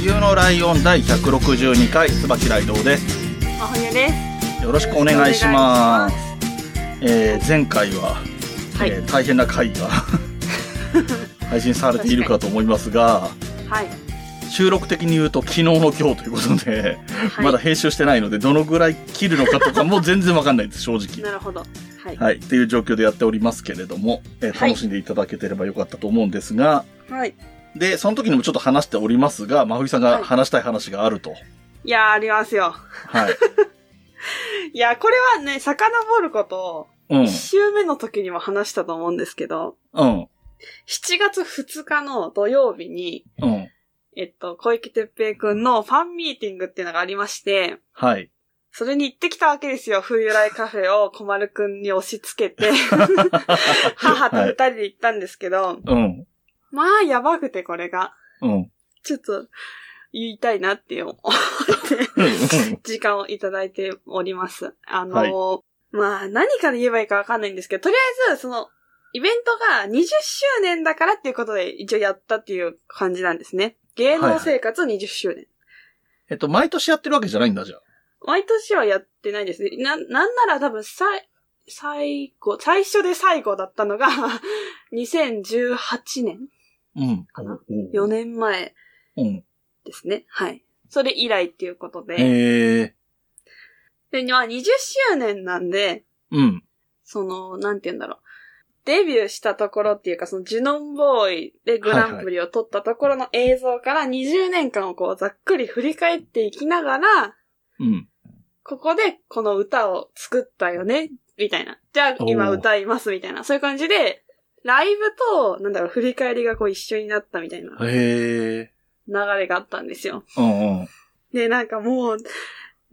冬のライオン第162回、椿ライドウです。真冬です。よろしくお願いします。えー前回は、はいえー大変な回が 配信されているかと思いますが、はい。収録的に言うと昨日の今日ということで、はい、まだ編集してないので、どのぐらい切るのかとかも全然わかんないです、正直。なるほど。はい。はい。っていう状況でやっておりますけれども、えーはい楽しんでいただけてればよかったと思うんですが、はい。で、その時にもちょっと話しておりますが、真冬さんがはい話したい話があると。いやー、ありますよ。はい。いや、これはね、遡ることを、うん1。週目の時にも話したと思うんですけど、うん。7月2日の土曜日に、うん。えっと、小池徹平くんのファンミーティングっていうのがありまして、はい。それに行ってきたわけですよ。冬来カフェを小丸くんに押し付けて、母と二人で行ったんですけど、うん。まあ、やばくてこれが。うん。ちょっと、言いたいなって思って、時間をいただいております。あの、まあ、何から言えばいいかわかんないんですけど、とりあえず、その、イベントが20周年だからっていうことで一応やったっていう感じなんですね。芸能生活20周年。えっと、毎年やってるわけじゃないんだ、じゃあ。毎年はやってないですね。な、なんなら多分、さい、最後、最初で最後だったのが、2018年うん。かなお ?4 年前うん。ですね。はい。それ以来っていうことで。へえ。で、まあ20周年なんで、うん。その、なんて言うんだろう。デビューしたところっていうか、そのジュノンボーイでグランプリを取ったところの映像から20年間をこうざっくり振り返っていきながら、うん。ここでこの歌を作ったよね、みたいな。じゃあ今歌います、みたいな。そういう感じで、ライブと、なんだろう、振り返りがこう一緒になったみたいなへえ。流れがあったんですよ。うんうん。で、なんかもう、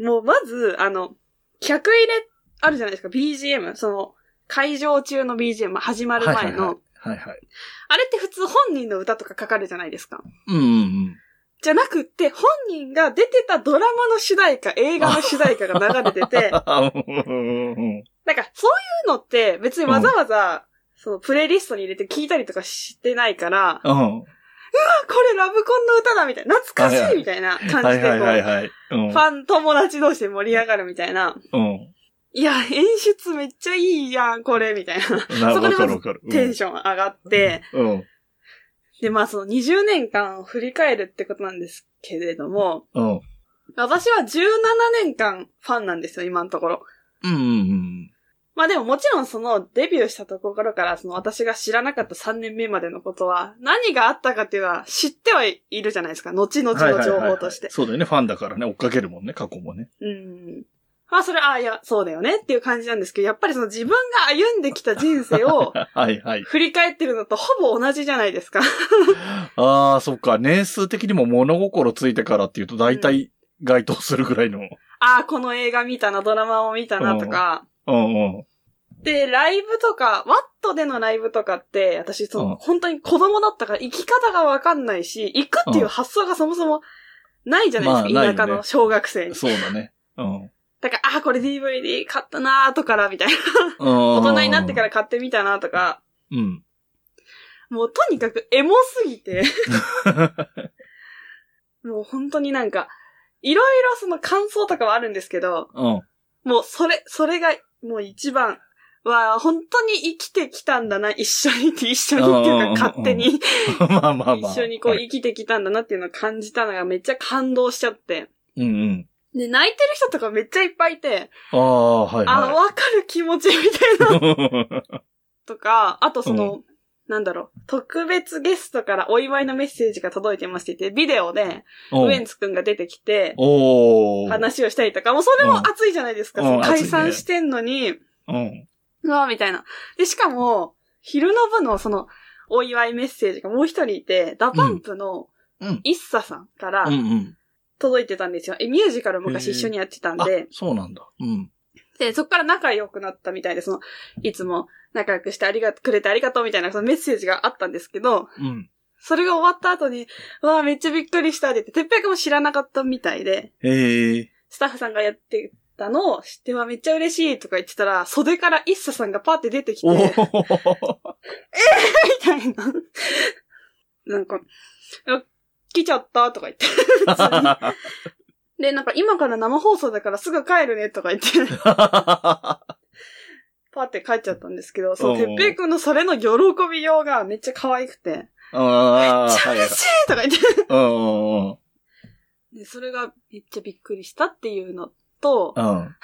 もうまず、あの、客入れあるじゃないですか、BGM。その、会場中の BGM、始まる前の。はいはい。はいはい。あれって普通本人の歌とかかかるじゃないですか。うんうんじゃなくって、本人が出てたドラマの主題歌、映画の主題歌が流れてて、うん。なんかそういうのって別にわざわざ、そのプレイリストに入れて聞いたりとかしてないから、あ、うん。これラブコンの歌だみたいな、懐かしはいみたいな感じでこはい。うんう、ファン友達同士で盛り上がるみたいな。うん。いや、演出めっちゃいいやん、これ、みたいな。なそこでまずわかるわかる。テンション上がって、うん。で、まあその20年間を振り返るってことなんですけれども、うん。私は17年間ファンなんですよ、今のところ。うんうんまあでももちろんそのデビューしたところからその私が知らなかった3年目までのことは何があったかっていうのは知ってはいるじゃないですか。後々の情報として。そうだよね。ファンだからね、追っかけるもんね、過去もね。うん。まあそれ、ああ、いや、そうだよねっていう感じなんですけど、やっぱりその自分が歩んできた人生を はいはい。振り返ってるのとほぼ同じじゃないですか。ああ、そっか。年数的にも物心ついてからっていうと大体該当するぐらいの。ああ、この映画見たな、ドラマを見たなとか。うんうん。で、ライブとか、ワットでのライブとかって、私、その、うん本当に子供だったから生き方がわかんないし、行くっていう発想がそもそもないじゃないですか、まあないよね田舎の小学生に。そうだね。うん。だから、ああ、これ DVD 買ったなーとから、みたいな。大大人になってから買ってみたなとか、うん。もうとにかくエモすぎて、もう本当になんか、いろいろその感想とかはあるんですけど、うん。もうそれ、それがもう一番は、本当に生きてきたんだな、一緒にって、一緒にっていうかうん勝手に、まあまあまあ。一緒にこうはい生きてきたんだなっていうのを感じたのがめっちゃ感動しちゃって。うんうん。で、泣いてる人とかめっちゃいっぱいいて、ああ、はいあ、はわかる気持ちみたいな。い。とか、あとその、なんだろう、特別ゲストからお祝いのメッセージが届いてましてて、ビデオで、うんウエンツくんが出てきて。話をしたりとか、もうそれも熱いじゃないですか。解散してんのに、うん。うわーみたいな。で、しかも、昼の部のその、お祝いメッセージがもう一人いて、 DA PUMP のうん。イッサさんから。届いてたんですよ。え、ミュージカル昔一緒にやってたんあで、、そうなんだ。うん。で、そっから仲良くなったみたいで、その、いつも仲良くしてありが、くれてありがとうみたいなそのメッセージがあったんですけど、うん。それが終わった後に、わあ、めっちゃびっくりしたって言って、てっぺいくんも知らなかったみたいで、へえ。スタッフさんがやってたのを知ってはめっちゃ嬉しいとか言ってたら、袖からイッサさんがパーって出てきて、おみーたいな。なんか、あ来ちゃったとか言って。普通にで、なんか今から生放送だからすぐ帰るねとか言って、パーって帰っちゃったんですけど、その、てっぺいくんのそれの喜びようがめっちゃ可愛くて、めっちゃはい。嬉しいとか言って、で、それがめっちゃびっくりしたっていうのと、うん。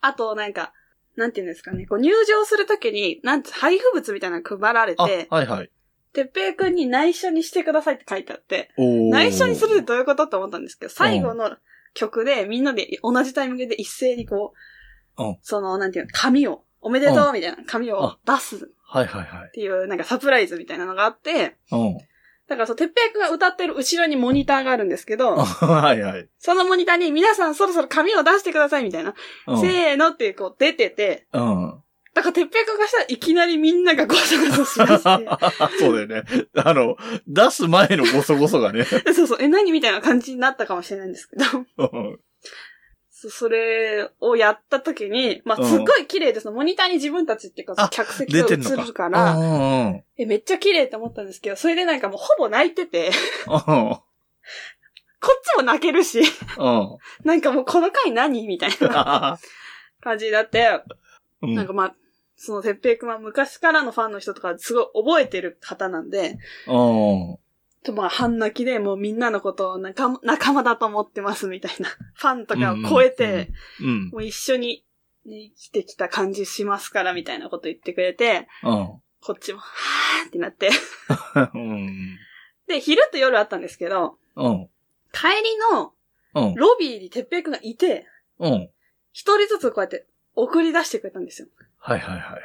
あとなんか、なんていうんですかね、こう入場するときに、なんて、配布物みたいなの配られあ、て、はいはい。てっぺいくんに内緒にしてくださいって書いてあって、内緒にするってどういうことって思ったんですけど、最後の曲でみんなで同じタイミングで一斉にこう、うんその、なんていうの、紙を、おめでとうみたいな紙を出すっはいはいはい。ていう、なんかサプライズみたいなのがあって、うん。だからそう、てっぺいくんが歌ってる後ろにモニターがあるんですけど、はいはい。そのモニターに皆さんそろそろ紙を出してくださいみたいな、うん。せーのってこう出てて、うん。だからてっぺいくんがしたらいきなりみんながゴソゴソしまして、そうだよね。あの、出す前のゴソゴソがね。そうそう、え、何みたいな感じになったかもしれないんですけど、うんそそれをやった時に、まあ、うんすっごい綺麗です。モニターに自分たちっていうか、あ客席が映出てんのか。るから、うんうんえ、めっちゃ綺麗って思ったんですけど、それでなんかもうほぼ泣いてて、うん。こっちも泣けるし、うん。なんかもうこの回何みたいな感じになって、うん。なんかまあ、そのてっぺいくんは昔からのファンの人とかすごい覚えてる方なんで、うん。とまあ半泣きでもうみんなのことを仲間仲間だと思ってますみたいな、ファンとかを超えて、うん。もう一緒に、ね、生きてきた感じしますからみたいなこと言ってくれて、うん。こっちも、はーってなって。うん。で、昼と夜あったんですけど、うん。帰りのうん。ロビーにてっぺいくんがいて、うん。一人ずつこうやって送り出してくれたんですよ。はいはいはいはい。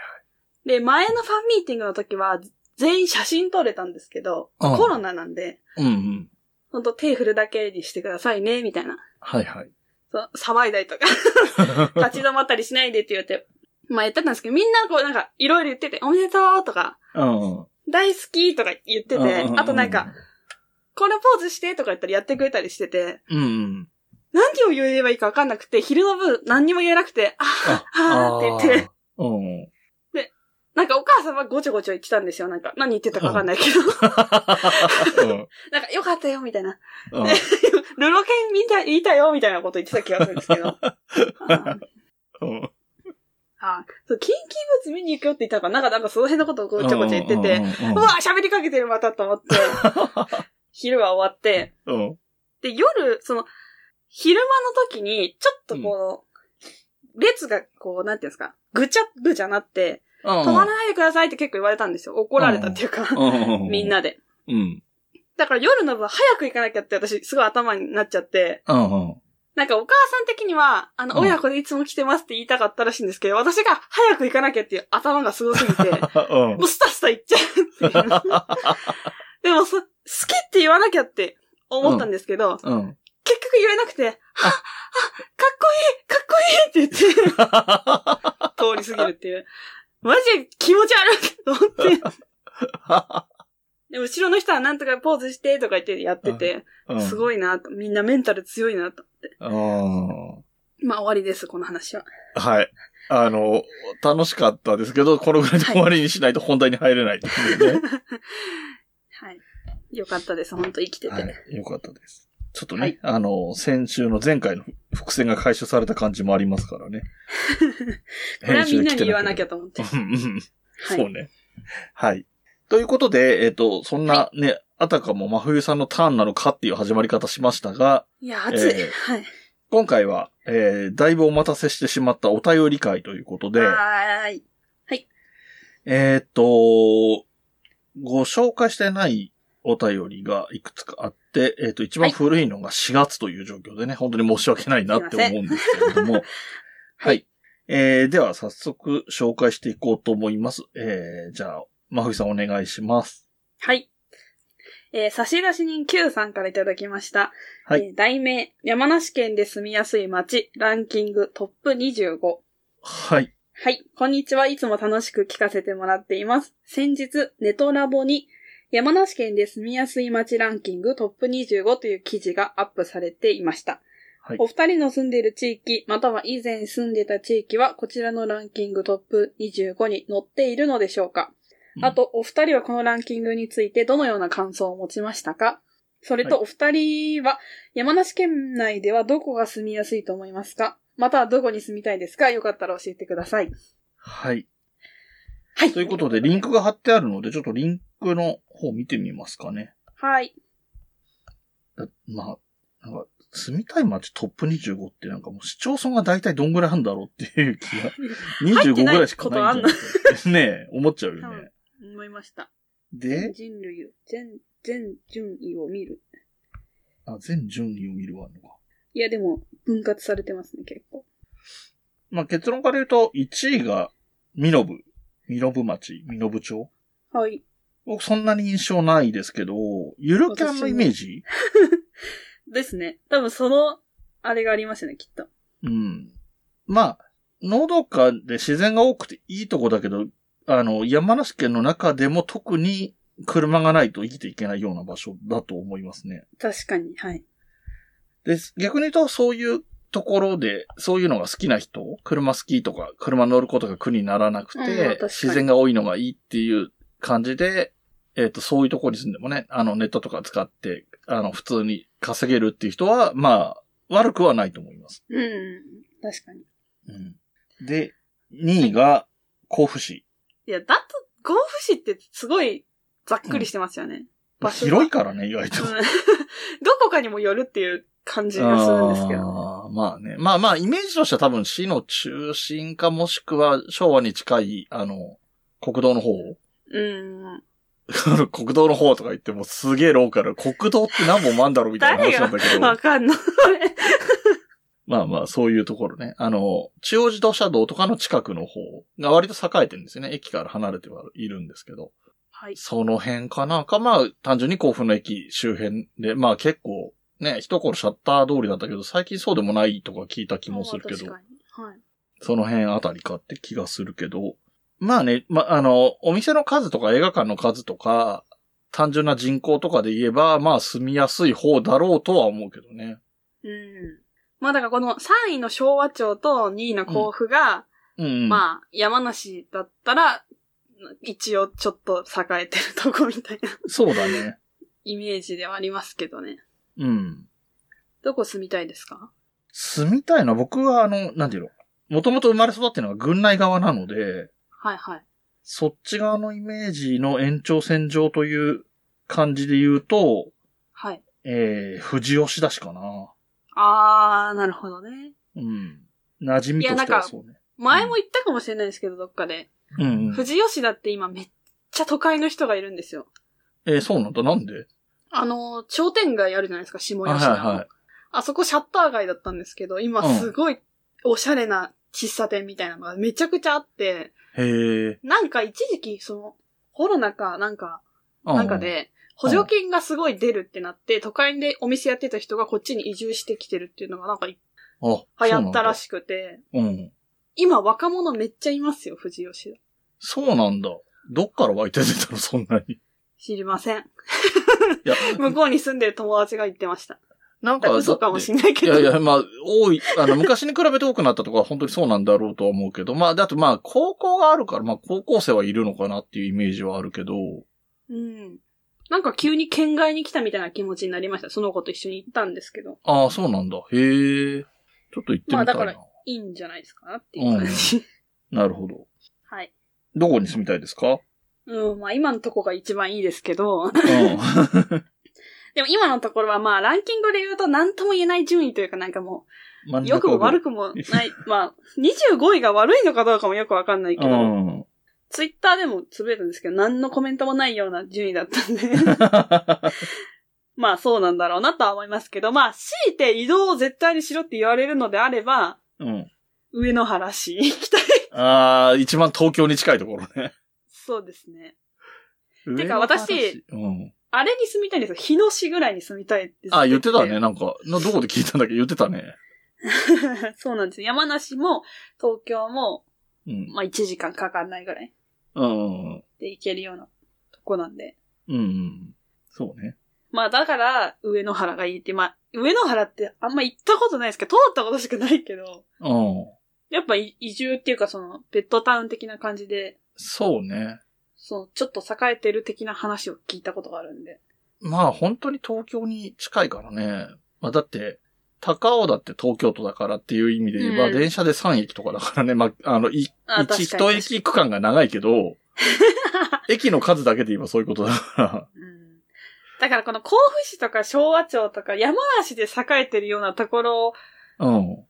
で、前のファンミーティングの時は、全員写真撮れたんですけど、うんコロナなんで、うんうん。ほんと手振るだけにしてくださいね、みたいな。はいはい。そう、騒いだりとか、立ち止まったりしないでって言って、まあ言ってたんですけど、みんなこうなんか、いろいろ言ってて、おめでとうとか、うん。大好きとか言ってて、うんあとなんか、、このポーズしてとか言ったらやってくれたりしてて、うんうん。何を言えばいいか分かんなくて、昼の分何にも言えなくて、あああーって言って。うん。なんかお母さんはごちょごちょ言ってたんですよ。なんか何言ってたか分かんないけど。うん。なんかよかったよ、みたいな。うん。ルロケン見た、見たよ、みたいなこと言ってた気がするんですけど。あーうん。あーそう、キンキーブーツ見に行くよって言ったから、なんか、なんかその辺のことをごちょごちょ言ってて、うんうわ喋りかけてるまたと思って、昼は終わって、うん。で、夜、その、昼間の時に、ちょっとこう、列がこう、なんていうんですか、ぐちゃぐちゃなって、うん。止まらないでくださいって結構言われたんですよ。怒られたっていうか、うん。みん。なで。うん。だから夜の分早く行かなきゃって私すごい頭になっちゃって。なんかお母さん的には、あの、うん親子でいつも来てますって言いたかったらしいんですけど、私が早く行かなきゃっていう頭がすごすぎて、うんもうスタスタ行っちゃうっていう。でもそ、好きって言わなきゃって思ったんですけど、うん。結局言えなくて、あ、あ、かっこいいかっこいいって言って、通り過ぎるっていう。マジで気持ち悪いと思って。で、後ろの人はなんとかポーズしてとか言ってやってて、すい。ごいなと、みんなメンタル強いなと。うん。まあ終わりです、この話は。はい。あの、楽しかったですけど、このぐらいで終わりにしないと本題に入れないね。はい。よかったです、本当生きてて。はい。よかったです。ちょっとね、はいあの、先週の前回の伏線が回収された感じもありますからね。これはみんなに言わなきゃ。ゃと思って。そうね。はい。ということで、えっ、と、そんなね、あたかも真冬さんのターンなのかっていう始まり方しましたが、いや、暑い。えーはい。今回は、えー、だいぶお待たせしてしまったお便り会ということで、はーい。えっ、と、ご紹介してないお便りがいくつかあって、えっ、と、一番古いのが4月という状況でね、本当に申し訳ないなって思うんですけれども、はい。えー、では早速紹介していこうと思います。えー、じゃあ、まふいさんお願いします。はい。ええー差出人 Q さんからいただきました。はいえー題名、山梨県で住みやすい街、ランキングトップ25。はい。はい。こんにちは。いつも楽しく聞かせてもらっています。先日、ネトラボに、山梨県で住みやすい街ランキングトップ25という記事がアップされていました。はいお二人の住んでいる地域、または以前住んでた地域は、こちらのランキングトップ25に載っているのでしょうか、うんあと、お二人はこのランキングについてどのような感想を持ちましたか？それと、お二人は山梨県内ではどこが住みやすいと思いますか？またはどこに住みたいですか？よかったら教えてください。はい。はい。ということで、リンクが貼ってあるので、ちょっとリンクの方見てみますかね。はい。だまあ、なんか、住みたい街トップ25ってなんかもう市町村が大体どんぐらいあるんだろうっていう気が、25ぐらいしかないんじゃないか ねえ、思っちゃうよね。思いました。で、人類を、全、全順位を見る。あ、全順位を見るわのか。いや、でも、分割されてますね、結構。まあ結論から言うと、1位が、ミノブ。ミノブ町、ミノブ町。はい。僕そんなに印象ないですけど、ゆるキャンのイメージ？ですね。多分その、あれがありますよね、きっと。うん。まあ、のどかで自然が多くていいとこだけど、あの、山梨県の中でも特に車がないと生きていけないような場所だと思いますね。確かに、はい。で、逆に言うとそういうところで、そういうのが好きな人、車好きとか、車乗ることが苦にならなくてに、自然が多いのがいいっていう感じで、えっ、と、そういうところに住んでもね、あの、ネットとか使って、あの、普通に稼げるっていう人は、まあ、悪くはないと思います。うん。確かに。うん。で、2位が、甲府市。いや、だと、甲府市ってすごいざっくりしてますよね。場所が広いからね、意外と。うん どこかにもよるっていう感じがするんですけど。まあね。まあまあ、イメージとしては多分市の中心かもしくは昭和に近い、あの、国道の方うん。国道の方とか言ってもすげえローカル。国道って何本もあんだろうみたいな話なんだけど。わかんない。まあまあ、そういうところね。あの、中央自動車道とかの近くの方が割と栄えてるんですよね。駅から離れてはいるんですけど。はい。その辺かなか、まあ、単純に甲府の駅周辺で、まあ結構、ね、一頃シャッター通りだったけど、最近そうでもないとか聞いた気もするけどまあ、確かにはい。その辺あたりかって気がするけど、まあね、ま、あの、お店の数とか映画館の数とか、単純な人口とかで言えば、まあ住みやすい方だろうとは思うけどね。うん。まあだからこの3位の昭和町と2位の甲府が、うん。まあ山梨だったら、一応ちょっと栄えてるとこみたいなそうだね。イメージではありますけどね。うん。どこ住みたいですか？住みたいのは僕はあの、なんていうの？もともと生まれ育ってるのが軍内側なので、はいはい。そっち側のイメージの延長線上という感じで言うと、はい。えー、富士吉田市かな。あー、なるほどね。うん。馴染みとしてはそうね。前も言ったかもしれないですけど、どっかで。うん、うん。富士吉田って今めっちゃ都会の人がいるんですよ。えーそうなんだ。なんで？あの、商店街あるじゃないですか、下吉田の。はいはいはい。あそこシャッター街だったんですけど、今すごいおしゃれな喫茶店みたいなのがめちゃくちゃあって、へえ。なんか一時期その、コロナかなんか、うなんか、で、補助金がすごい出るってなって、都会でお店やってた人がこっちに移住してきてるっていうのがなんか流あ、行ったらししくて、い。うん。今若者めっちゃいますよ、富士吉田。そうなんだ。どっから湧いて出たのそんなに。知りません。向こうに住んでる友達が言ってました。なんか、嘘かもしんないけど。いやいや、まあ、多い、あの、昔に比べて多くなったとかは本当にそうなんだろうとは思うけど、まあ、だとまあ、高校があるから、まあ、高校生はいるのかなっていうイメージはあるけど、うん。なんか急に県外に来たみたいな気持ちになりました。その子と一緒に行ったんですけど。ああ、そうなんだ。へえ。ちょっと行ってみたいな。まあだからいいんじゃないですかっていう感じ。なるほど。はい。どこに住みたいですか？うん、まあ今のとこが一番いいですけど、うん。でも今のところはまあランキングで言うと何とも言えない順位というかなんかもう、良くも悪く。くもない。まあ、25位が悪いのかどうかもよくわかんないけど、うん。ツイッターでもつぶやいたんですけど、何のコメントもないような順位だったんで、まあそうなんだろうなとは思いますけど、まあ強いて移動を絶対にしろって言われるのであれば、うん。上野原市に行きたい。ああ、一番東京に近いところね。そうですね。てか私、うん。あれに住みたいんですよ。日野市ぐらいに住みたいってずとあ、言ってたね。。なんか、などこで聞いたんだっけ？言ってたね。そうなんですよ。山梨も東京も、うん。まあ1時間かかんないぐらいうんうんで行けるようなとこなんで。うん。うんうん。そうね。まあだから、上野原がいいって、まあ、上野原ってあんま行ったことないですけど、通ったことしかないけど、うん。やっぱい移住っていうかその、ベッドタウン的な感じで、そうね。その、ちょっと栄えてる的な話を聞いたことがあるんで。まあ本当に東京に近いからね。まあだって、高尾だって東京都だからっていう意味で言えば、うん電車で3駅とかだからね。まあ、あの、いあ一駅区間が長いけど、駅の数だけで言えばそういうことだかうんだからこの甲府市とか昭和町とか山梨で栄えてるようなところら。うん。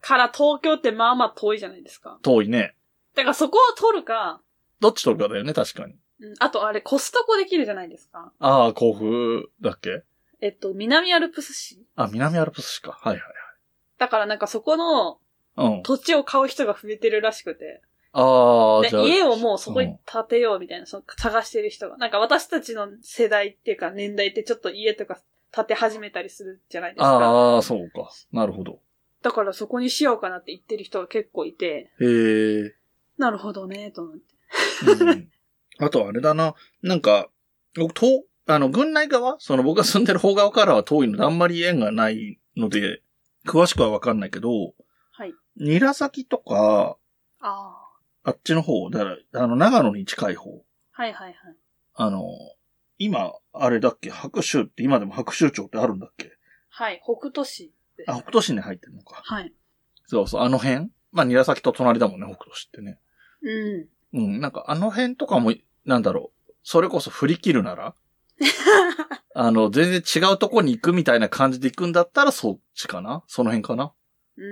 から東京ってまあまあ遠いじゃないですか。遠いね。だからそこを取るか、どっち取るかだよね、確かに。うんあとあれコストコできるじゃないですか。ああ、甲府だっけ？えっと、南アルプス市あ、南アルプス市か。はいはいだからなんかそこのはい。うん。土地を買う人が増えてるらしくて。ああ、でじゃあ。家をもうそこに建てようみたいな、その探してる人が。なんか私たちの世代っていうか年代ってちょっと家とか建て始めたりするじゃないですか。ああ、そうか。なるほど。だからそこにしようかなって言ってる人が結構いて、へえ。なるほどね、と思って。うんあとあれだな。なんか、僕、と、あの、軍内側？その僕が住んでる方側からは遠いのであんまり縁がないので、詳しくはわかんないけど、はい。韮崎とか、ああっちの方、だから、あの、長野に近い方。あ。はいはいはい。あの、今、あれだっけ？白州って今でも白州町ってあるんだっけ？はい、北斗市。あ、北斗市に入ってるのか。はい。そうそう、あの辺？まあ、韮崎と隣だもんね、北斗市ってね。うん。うん、なんかあの辺とかも、なんだろう、それこそ振り切るなら、あの、全然違うとこに行くみたいな感じで行くんだったらそっちかな？その辺かな？うー。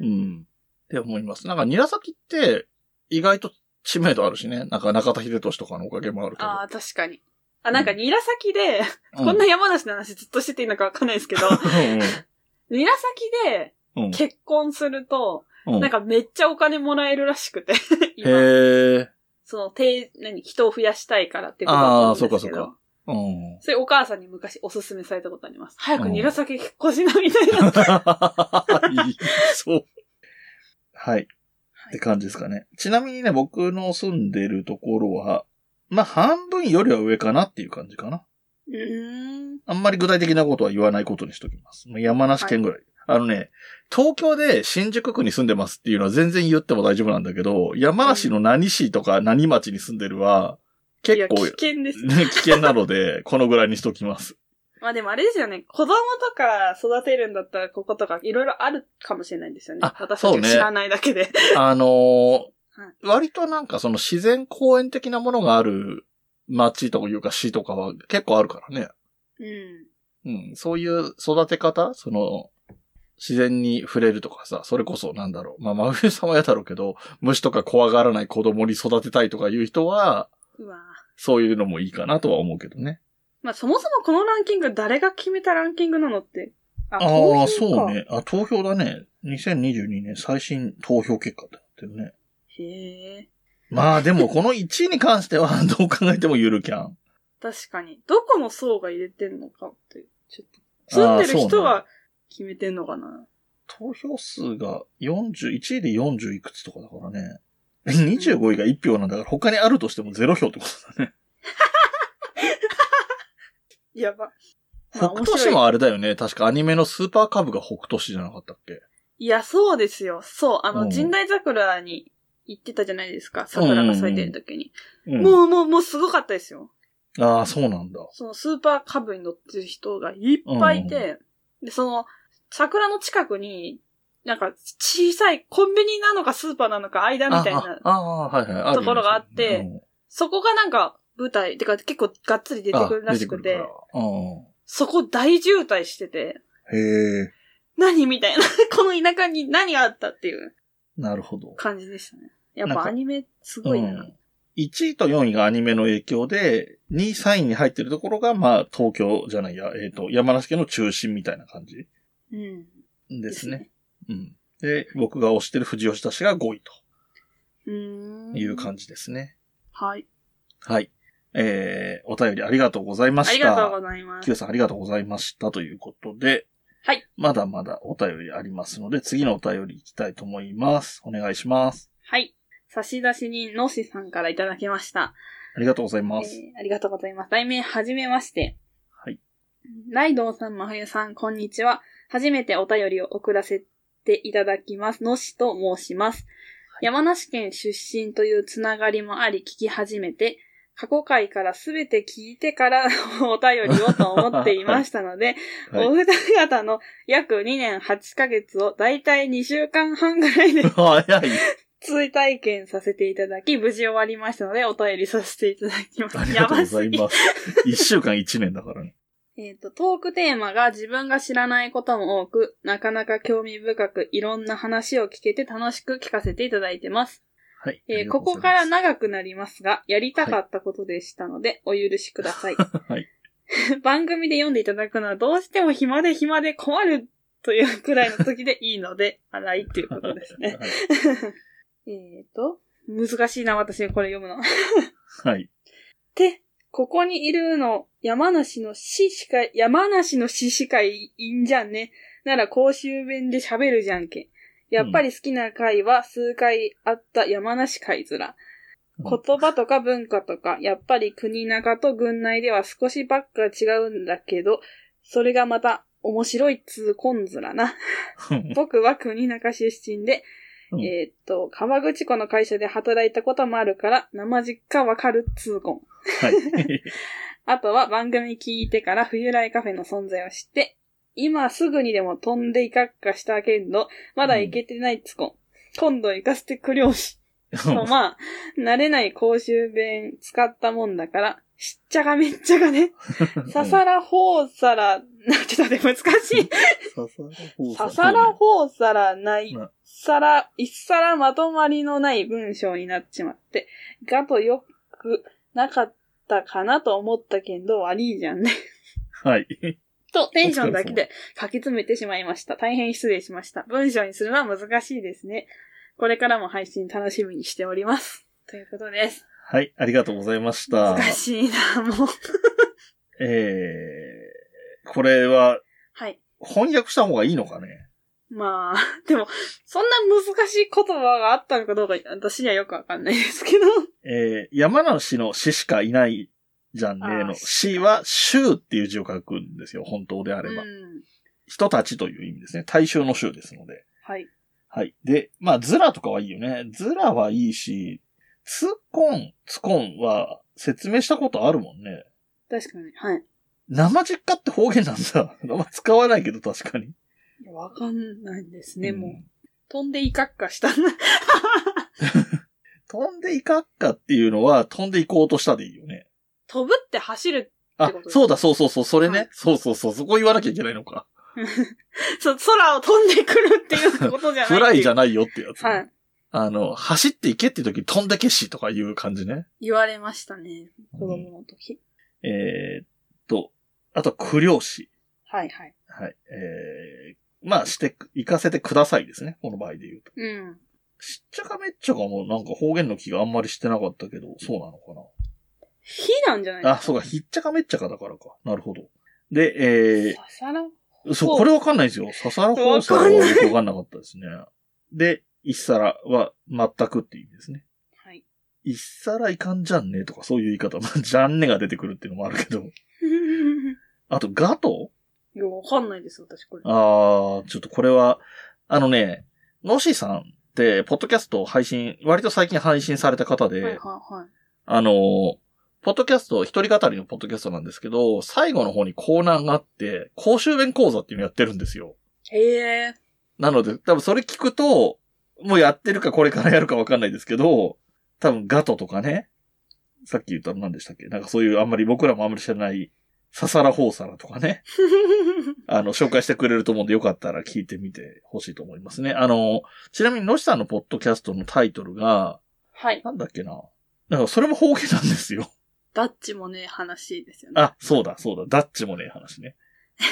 うんん。って思います。なんか、韮崎って、意外と知名度あるしね。なんか中田秀俊とかのおかげもあるけど。ああ、確かに。あ、なんか、韮崎で、うんこんな山梨の話ずっとしてていいのかわかんないですけど、韮崎で。結婚すると、うんなんかめっちゃお金もらえるらしくて、今。へえ。その、て何、人を増やしたいからってことだと思うんですけど。あーそうかそうかうん。それお母さんに昔おすすめされたことあります？早く韮崎結婚しなみたいな。そう。はい。って感じですかね。ちなみにね、僕の住んでるところは、まあ、半分よりは上かなっていう感じかな。うーん。あんまり具体的なことは言わないことにしときます。山梨県ぐらい。あのね、東京で新宿区に住んでますっていうのは全然言っても大丈夫なんだけど、山梨の何市とか何町に住んでるは、結構危険です。ね、危険なので、このぐらいにしときます。まあでもあれですよね。子供とか育てるんだったらこことかいろいろあるかもしれないんですよね。あ私たそうねちが知らないだけで。あのーはい割となんかその自然公園的なものがある町というか市とかは結構あるからね。うん。うん。そういう育て方その、自然に触れるとかさ、それこそなんだろう。まあ、真冬さんは嫌だろうけど、虫とか怖がらない子供に育てたいとかいう人は、うわそういうのもいいかなとは思うけどね。まあそもそもこのランキング誰が決めたランキングなのって。ああそう。ね。あ、投票だね。2022年最新投票結果ってなってるね。へえ。まあでもこの1位に関しては どう考えてもゆるキャン。確かに。どこの層が入れてんのかって、ちょっと。住んでる人が決めてんのかな？投票数が40、1位で40いくつとかだからね。25位が1票なんだから他にあるとしても0票ってことだね。やば。ま あ北斗市もあれだよね。確かアニメのスーパーカブが北斗市じゃなかったっけ？いや、そうですよ。そう。あの、うん神代桜に行ってたじゃないですか？桜が咲いてる時に。うん。もう、もう、もうすごかったですよ。ああ、そうなんだ。そのスーパーカブに乗ってる人がいっぱいいて、で、その、桜の近くに、なんか小さいコンビニなのかスーパーなのか間みたいな。ところがあってうんそこがなんか舞台、てか結構がっつり出てくるらしくて、そこ大渋滞してて、へえ、何みたいな、この田舎に何があったっていうなるほど。感じでしたね。やっぱアニメすごいな。うん1位と4位がアニメの影響で、2位、3位に入ってるところが、まあ、東京じゃないや、えっ、と、山梨県の中心みたいな感じうん。ですね。。うん。で、僕が推してる藤吉田氏が5位うーん。という感じですね。はい。はい。えー、お便りありがとうございました。ありがとうございます。Q さんありがとうございましたということで、はい。まだまだお便りありますので、次のお便り行きたいと思います。お願いします。はい。差出人のしさんからいただきました。ありがとうございます。えーありがとうございます。題名、はじめまして。はい。ライドウさん、まふゆさん、こんにちは。初めてお便りを送らせていただきます。のしと申します。山梨県出身というつながりもあり聞き始めて、過去回からすべて聞いてから お便りをと思っていましたので、はいお二方の約2年8ヶ月をだいたい2週間半ぐらいで。追体験させていただき、無事終わりましたので、お便りさせていただきます。ありがとうございます。一週間一年だからね。えっ、と、トークテーマが自分が知らないことも多く、なかなか興味深く、いろんな話を聞けて楽しく聞かせていただいてます。はい。えーここから長くなりますが、やりたかったことでしたので、お許しください。はい。番組で読んでいただくのはどうしても暇で暇で困るというくらいの時でいいので、荒いっていうことですね。はいえっと、難しいな、私これ読むの。はい。で、ここにいるの、山梨の市しか、山梨の市しかいいんじゃんね。なら公衆弁で喋るじゃんけ。やっぱり好きな回は数回あった山梨回ずら。うん言葉とか文化とか、やっぱり国中と軍内では少しばっか違うんだけど、それがまた面白いつうこんずらな。僕は国中出身で、うんえーっと、川口湖の会社で働いたこともあるから、生実家わかるっつうこん。はい。あとは番組聞いてから冬来カフェの存在を知って、今すぐにでも飛んでいかっかしたけんど、まだ行けてないっつこん。今度行かせてくりょうし。とまあ、慣れない公衆弁使ったもんだから、しっちゃがめっちゃがね、ささらほうさら、な、ちょっと待って難しい。ささらほうさらないうん、さら、一皿まとまりのない文章になっちまって、がとよくなかったかなと思ったけど、悪いじゃんね。はい。と、テンションだけで書き詰めてしまいました。大変失礼しました。文章にするのは難しいですね。これからも配信楽しみにしております。ということです。はい。ありがとうございました。難しいな、もう。えー、これははい。翻訳した方がいいのかね？まあ、でも、そんな難しい言葉があったのかどうか、私にはよくわかんないですけど。えー、山梨の市しかいないじゃんねあーの、市は州っていう字を書くんですよ。本当であれば。うん。人たちという意味ですね。大衆の州ですので。はい。はい。で、まあ、ズラとかはいいよね。ズラはいいし、ツコン、ツコンは説明したことあるもんね。確かに。はい。生実家って方言なんだ。あんま使わないけど確かに。いやわかんないですね、もう。ん飛んでいかっかした。飛んでいかっかっていうのは飛んでいこうとしたでいいよね。飛ぶって走る。あってこと、ですそうだ、そうそうそう、それね。はいそうそうそう、そこ言わなきゃいけないのか。そ、空を飛んでくるっていうことじゃない フライじゃない。よってやつ、ね。はい。あの、走っていけって時飛んでけしとかいう感じね。言われましたね。子供の時。えーっと、あと、苦量子。はいはい。はい。えー、まあ、して、行かせてくださいですね。この場合で言うと。うん。しっちゃかめっちゃかもなんか方言の気があんまりしてなかったけど、そうなのか火なんじゃないな。あ、そうか、ひっちゃかめっちゃかだからか。なるほど。で、えささらー、そう、これわかんないですよ。ささらほうさらはよくわかんなかったですね。で、一皿は全くっていう意味ですね。はい。一皿いかんじゃんねとかそういう言い方。まあ、じゃんねが出てくるっていうのもあるけど。あと、ガトいや、わかんないです、私、これ。あー、ちょっとこれは、あのね、ノシさんって、ポッドキャストを配信、割と最近配信された方で、はいはいはい。あの、ポッドキャスト、一人語りのポッドキャストなんですけど、最後の方にコーナーがあって、公衆弁講座っていうのやってるんですよ。へえ。なので、多分それ聞くと、もうやってるかこれからやるかわかんないですけど、多分ガトとかね、さっき言ったの何でしたっけ？なんかそういうあんまり僕らもあんまり知らない、ササラホーサラとかね、あの、紹介してくれると思うんでよかったら聞いてみてほしいと思いますね。あの、ちなみにノシさんのポッドキャストのタイトルが、はい。なんだっけな？なんかそれも方言なんですよ。ダッチもね、話ですよね。あ、そうだ、そうだ、ダッチもねえ話ね。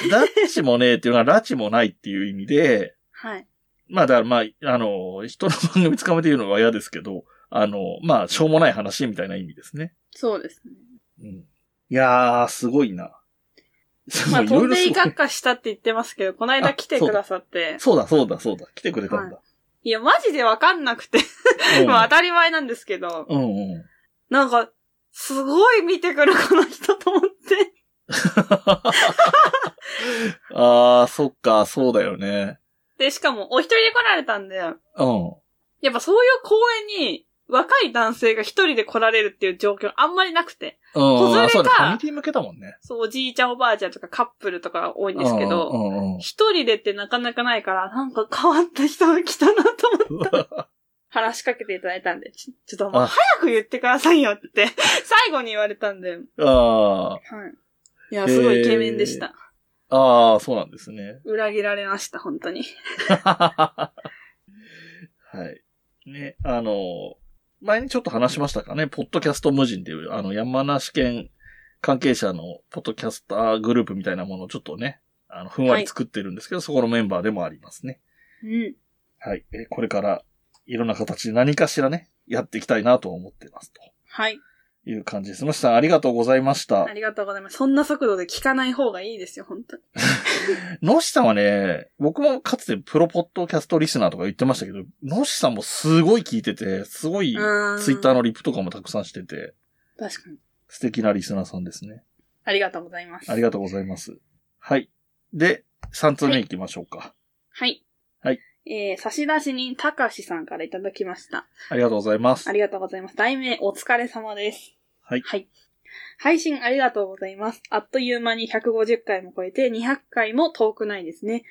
ダッチもねえっていうのはラチもないっていう意味で、はい。まあだからまあ、あの、人の番組捕まえて言うのは嫌ですけど、あの、まあ、しょうもない話みたいな意味ですね。そうですね。うん。いやー、すごいな。まあ、飛んでいかっかしたって言ってますけど、この間来てくださって。そうだ、そうだ、そうだ。来てくれたんだ。いや、マジでわかんなくて。うん まあ当たり前なんですけど、うんうん。なんか、すごい見てくるこの人と思って。あー、そっか、そうだよね。で、しかもお一人で来られたんで、うん。やっぱそういう公園に若い男性が一人で来られるっていう状況あんまりなくて。うん。子連れかあそうだ、ファミリー向けだもんね。そう、おじいちゃんおばあちゃんとかカップルとかが多いんですけうど、んうんうん一人でってなかなかないから、なんか変わった人が来たなと思って話しかけていただいたんで、ちちょっともうあ早く言ってくださいよって、最後に言われたんで、ああ、はい。いや、すごいイケメンでした。ああ、そうなんですね。裏切られました、本当に。はい。ね、あの、前にちょっと話しましたかね、ポッドキャスト無人っていう、あの、山梨県関係者のポッドキャスターグループみたいなものをちょっとね、あの、ふんわり作ってるんですけど、そこのメンバーでもありますね。うん。はい。えこれから、いろんな形で何かしらね、やっていきたいなと思ってます。はい。という感じです。のしさん、ありがとうございましたあ。りがとうございます。そんな速度で聞かない方がいいですよ、本当に。のしさんはね、僕もかつてプロポッドキャストリスナーとか言ってましたけど、のしさんもすごい聞いてて、すごいツイッターの。のリプとかもたくさんしてて、確かに。素敵なリスナーさんですね。ありがとうございます。ありがとうございます。はい。で、3通目行きましょうか。はい。はい。えー、差出人たかしさんからいただきました。ありがとうございますあ。りがとうございます。題名、お疲れ様です。はい。はい。配信ありがとうございます。あっという間に150回も超えて200回も遠くないですね。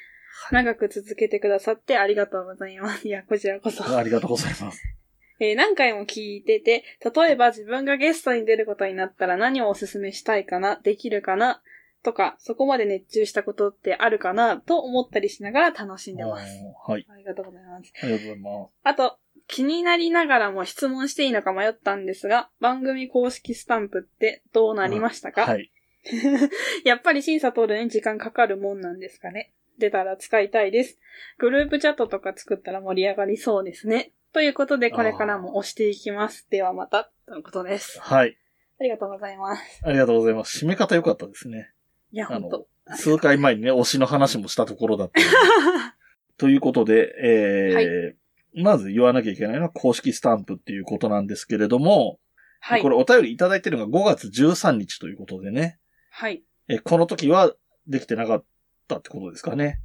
長く続けてくださってありがとうございます。いや、こちらこそ。ありがとうございます。えー何回も聞いてて、例えば自分がゲストに出ることになったら何をおすすめしたいかな、できるかな、とか、そこまで熱中したことってあるかな、と思ったりしながら楽しんでます。はい。ありがとうございます。ありがとうございます。あと、気になりながらも質問していいのか迷ったんですが、番組公式スタンプってどうなりましたか、はい。やっぱり審査通るのに時間かかるもんなんですかね？出たら使いたいです。グループチャットとか作ったら盛り上がりそうですね。ということで、これからも押していきます。ではまた、とのことです。はい。ありがとうございます。ありがとうございます。締め方良かったですね。いや、あの。数回前にね、推しの話もしたところだった。ということで、えーはまず言わなきゃいけないのは公式スタンプっていうことなんですけれども、はいこ。れお便りいただいてるのが5月13日ということでね、はい。えこの時はできてなかったってことですかね。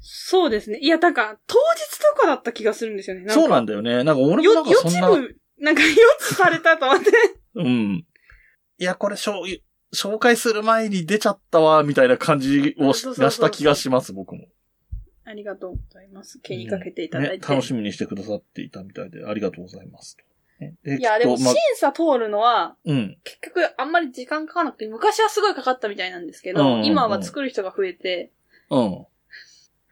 そうですね。いや、なんか、当日とかだった気がするんですよね。そうなんだ。だよね。なんか俺もなんかそんな、知部、なんか予知されたと思って。うん。いや、これ、しょう紹介する前に出ちゃったわ、みたいな感じをしした気がします、僕も。ありがとうございます。気にかけていただいね、て。楽しみにしてくださっていたみたいで、ありがとうございます。いや、でも審査通るのは、うん。結局あんまり時間かかなくて、昔はすごいかかったみたいなんですけど、うんうんうん今は作る人が増えて、うん。1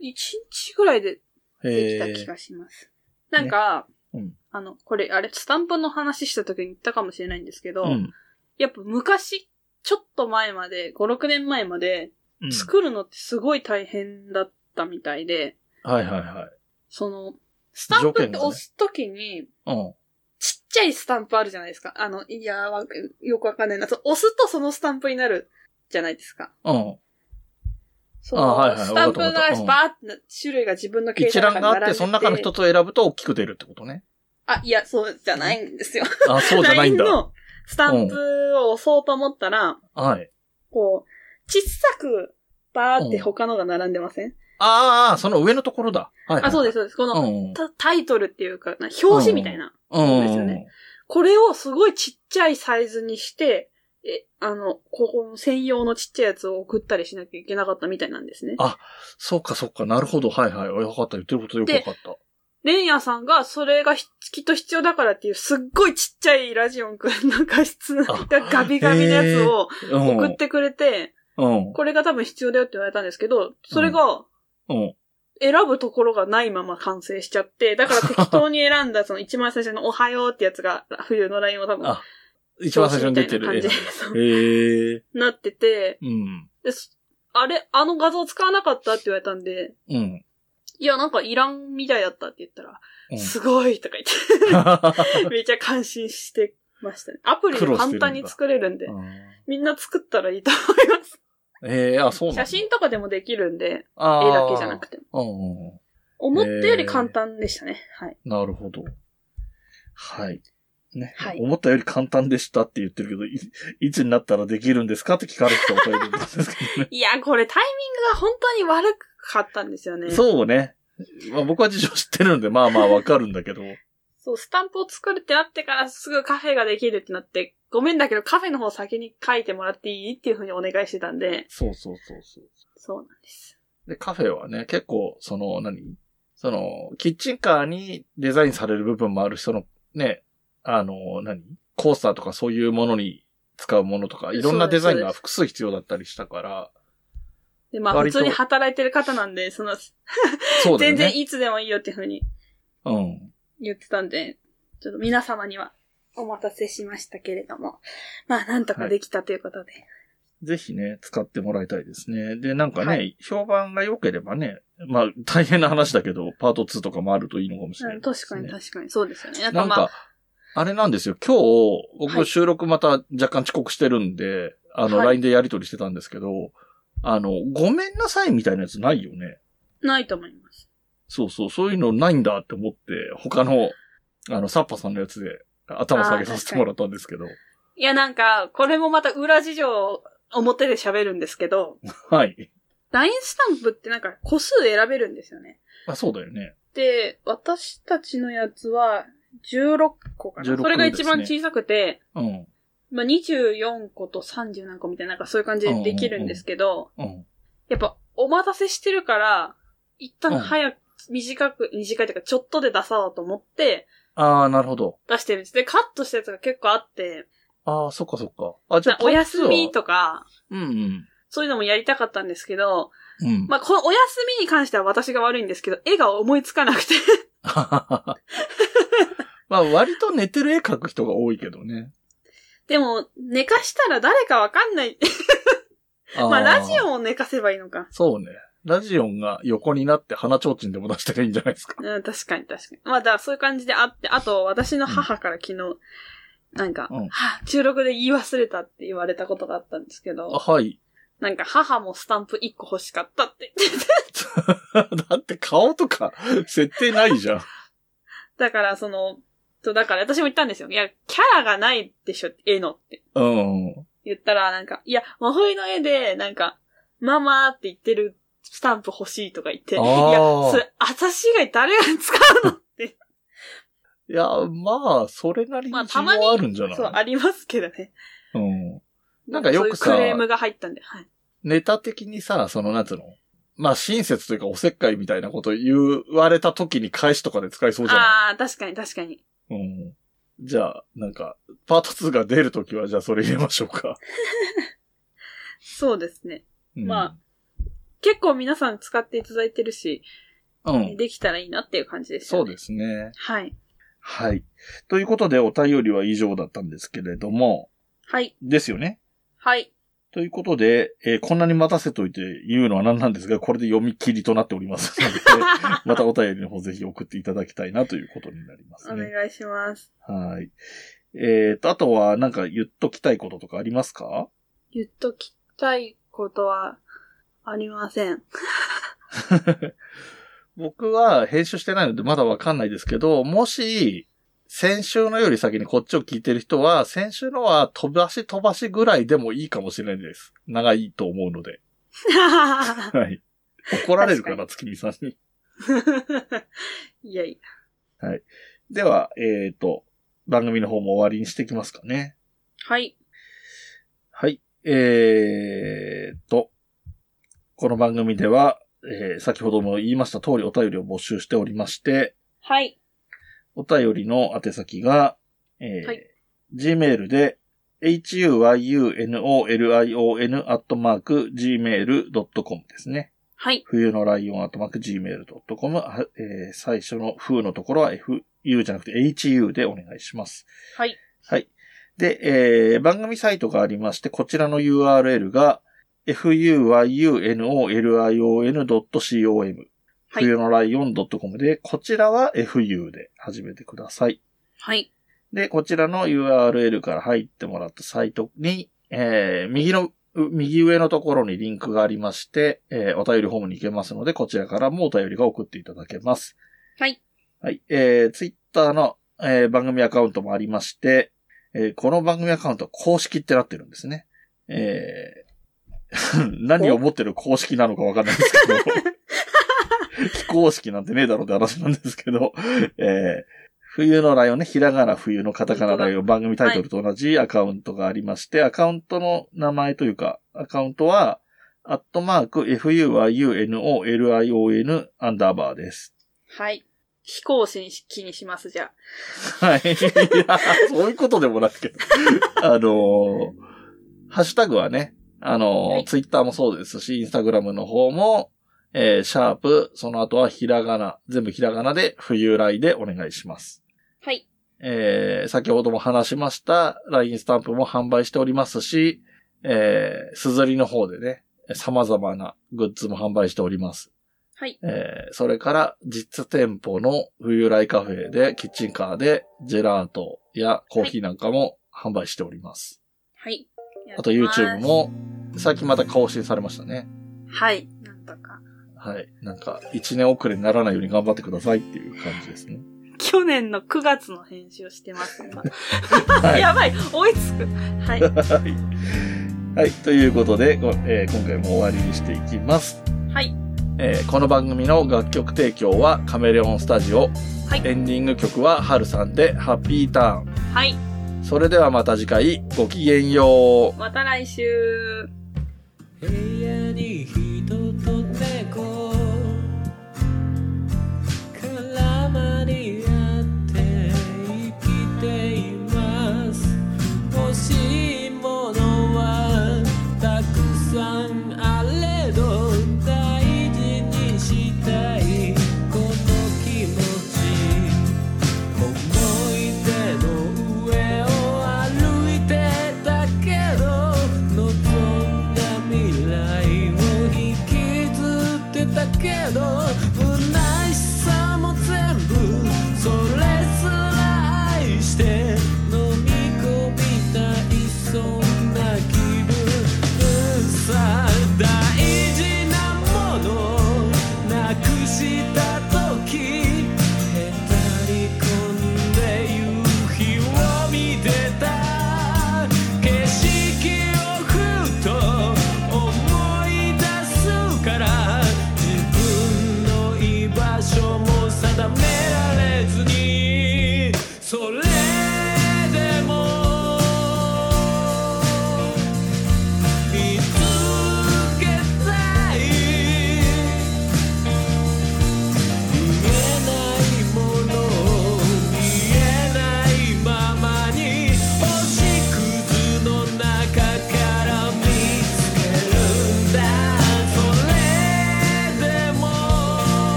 日ぐらいでできた気えがします。なんか、うんあの、これ、あれ、スタンプの話した時に言ったかもしれないんですけど、うん。やっぱ昔、ちょっと前まで、5、6年前まで、うん作るのってすごい大変だったみたいで、はいはいはい。その、スタンプって押す時に、うん。ちっちゃいスタンプあるじゃないですか。あの、いやーわよくわかんないな。そう押すとそのスタンプになるじゃないですか。うん。その、あはいはいスタンプわかったわかったうんがバーってな、種類が自分の携一帯の中に並んで覧があって、その中の一つを選ぶと大きく出るってことね。あ、いや、そうじゃないんですよ。あ、そうじゃないん LINE だ。のスタンプを押そうと思ったら、はい。こう、小さく、バーって他のが並んでません、ああ、その上のところだ。はい、はい。あ、そうです、そうです。この、タイトルっていうか、な表紙みたいな。うん。ですよねこれをすごいちっちゃいサイズにして、え、あの、ここの専用のちっちゃいやつを送ったりしなきゃいけなかったみたいなんですね。あそうか、そうか。なるほど。はいはい。よかった。言ってることよくわかった。レンヤさんがそれがひきっと必要だからっていうすっごいちっちゃいラジオンくんの画質が ガビガビのやつをうん。送ってくれて、うん。これが多分必要だよって言われたんですけど、それがうん。選ぶところがないまま完成しちゃって、だから適当に選んだその一番最初のおはようってやつが冬の LINE を多分あ一番最初に出てる感じでへえ。なってて、うん。あれ、あの画像使わなかったって言われたんで、うん。いや、なんかいらんみたいだったって言ったら、うんすごいとか言って、めっちゃ感心してましたね。アプリで簡単に作れるんで、うんみんな作ったらいいと思います。ええあ、そうなんだ写真とかでもできるんで、絵だけじゃなくても。うんうん思ったより簡単でしたね。はい。なるほど。はい。ね、はい思ったより簡単でしたって言ってるけど、いいつになったらできるんですかって聞かれてたお便りなんですけどね。いや、これタイミングが本当に悪かったんですよね。う。そうね。まあ、僕は事情知ってるんで、まあまあわかるんだけど。そう、スタンプを作るってなってからすぐカフェができるってなって、ごめんだけどカフェの方先に書いてもらっていいっていう風にお願いしてたんで、そうそうそうそう。そうなんです。で、カフェはね、結構、その、何？その、キッチンカーにデザインされる部分もあるし、その、ね、あの、何？コースターとかそういうものに使うものとか、いろんなデザインが複数必要だったりしたから、で、まあ普通に働いてる方なんで、その、そうね。全然いつでもいいよっていう風にうん。言ってたんで、ちょっと皆様にはお待たせしましたけれども、まあなんとかできたということで。ぜひね、使ってもらいたいですね。で、なんかね、はい評判が良ければね、まあ、大変な話だけど、パート2とかもあるといいのかもしれない、うん、確かに確かに、そうですよね。なんなんかまあ、か、あれなんですよ。今日、はい僕収録また若干遅刻してるんで、あの、はい LINE でやり取りしてたんですけど、あの、ごめんなさいみたいなやつないよね。ないと思います。そうそう、そういうのないんだって思って、他の、あの、サッパさんのやつで頭下げさせてもらったんですけど。いや、なんか、これもまた裏事情を表で喋るんですけど、はい。LINE スタンプってなんか個数選べるんですよね。あ、そうだよね。で、私たちのやつは16個かな。16それが一番小さくて、うん。まあ、24個と30何個みたいな、なんかそういう感じでできるんですけど、うん。やっぱお待たせしてるから、一うん旦早く、短く、短いというかちょっとで出そうと思ってああ、なるほど。出してるんです。で、カットしたやつが結構あって、ああ、そっかそっか。あ、じゃあ、お休みと。とか、うんうん。そういうのもやりたかったんですけど、うん。まあ、このお休みに関しては私が悪いんですけど、絵が思いつかなくて。まあ、割と寝てる絵描く人が多いけどね。でも、寝かしたら誰かわかんない。まあ、ラジオを寝かせばいいのか。そうね。ラジオンが横になって鼻ちょうちんでも出したらいいんじゃないですか。うん、確かに確かに。まあ、だそういう感じであって、あと、私の母から昨日、なんか、うんはぁ、収録で言い忘れたって言われたことがあったんですけあ、ど、はい。なんか母もスタンプ1個欲しかったって言ってて。だって顔とか設定ないじゃん。だから、その、そうだから私も言ったんですよ。いや、キャラがないでしょ、絵のって。うん。言ったら、なんか、いや、真冬の絵で、なんか、ママって言ってるスタンプ欲しいとか言って、いや、それ、私以外誰が使うのって。いや、まあ、それなりに需まあたまに要あるんじゃない、そう、ありますけどね。うん。なんかよくさクレームが入ったんで、はい。ネタ的にさ、その、なんつうの？まあ、親切というかおせっかいみたいなこと言われた時に返しとかで使いそうじゃない？ああ、確かに確かに。うん。じゃあ、なんか、パート2が出るときは、じゃあそれ入れましょうか。そうですね。うんま結構皆さん使っていただいてるし、うん。できたらいいなっていう感じですよね。そうですね。はい。はい。ということで、お便りは以上だったんですけれども、はい。ですよね。はい。ということで、えーこんなに待たせといて言うのは何なんですが、これで読み切りとなっておりますので、またお便りの方ぜひ送っていただきたいなということになりますね。お願いします。はい。えーと、あとはなんか言っときたいこととかありますか？言っときたいことはありません。僕は編集してないのでまだわかんないですけど、もし、先週のより先にこっちを聞いてる人は、先週のは飛ばし飛ばしぐらいでもいいかもしれないです。長いと思うので。はい。怒られるかな、月見さんに。いやいでは、えっ、と、番組の方も終わりにしていきますかね。や。はい。はい。えーと、この番組では、えー先ほども言いました通りお便りを募集しておりまして、はい。お便りの宛先が、えーはい gmail で、huyunolion.gmail.com ですね。はい。冬のライオン .gmail.com、はえー最初の風のところは fu じゃなくて hu でお願いします。はい。はい。で、えー番組サイトがありまして、こちらの URL が、fuyunolion.com、はい冬のライオン .com で、こちらは fu で始めてください。はい。で、こちらの URL から入ってもらったサイトに、えー、右の、右上のところにリンクがありまして、えー、お便りフォームに行けますので、こちらからもお便りが送っていただけます。はい。はい。えー、ツイッターの、えー番組アカウントもありまして、えーこの番組アカウントは公式ってなってるんですね。えー 何を持ってる公式なのかわかんないですけど、非公式なんてねえだろうって話なんですけど、えー冬のライオンね、ひらがな冬のカタカナライオン番組タイトルと同じアカウントがありまして、アカウントの名前というか、アカウントは、アットマーク FUIUNOLION アンダーバーです。はい。非公式にします、じゃあ。はい。いや、そういうことでもなくて。あのーハッシュタグはね、あのツイッターもそうですし、インスタグラムの方も、えーシャープ、その後はひらがな、全部ひらがなで、冬来でお願いします。はい。えー先ほども話しました LINE スタンプも販売しておりますし、えー、すずりの方でね、様々なグッズも販売しております。はい。えーそれから実店舗の冬来カフェでキッチンカーでジェラートやコーヒーなんかも販売しております。はい。あと YouTube。も最近また更新されましたね。はい。なんとか。はい。なんか1年遅れにならないように頑張ってくださいっていう感じですね。去年の9月の編集をしてます、今。はい。やばい追いつくはい。はい。はい。ということで、ごえー今回も終わりにしていきます。はい。えーこの番組の楽曲提供はカメレオンスタジオ。はいエンディング曲はハルさんでハッピーターン。はい。それではまた次回、ごきげんよう。また来週。部屋に人と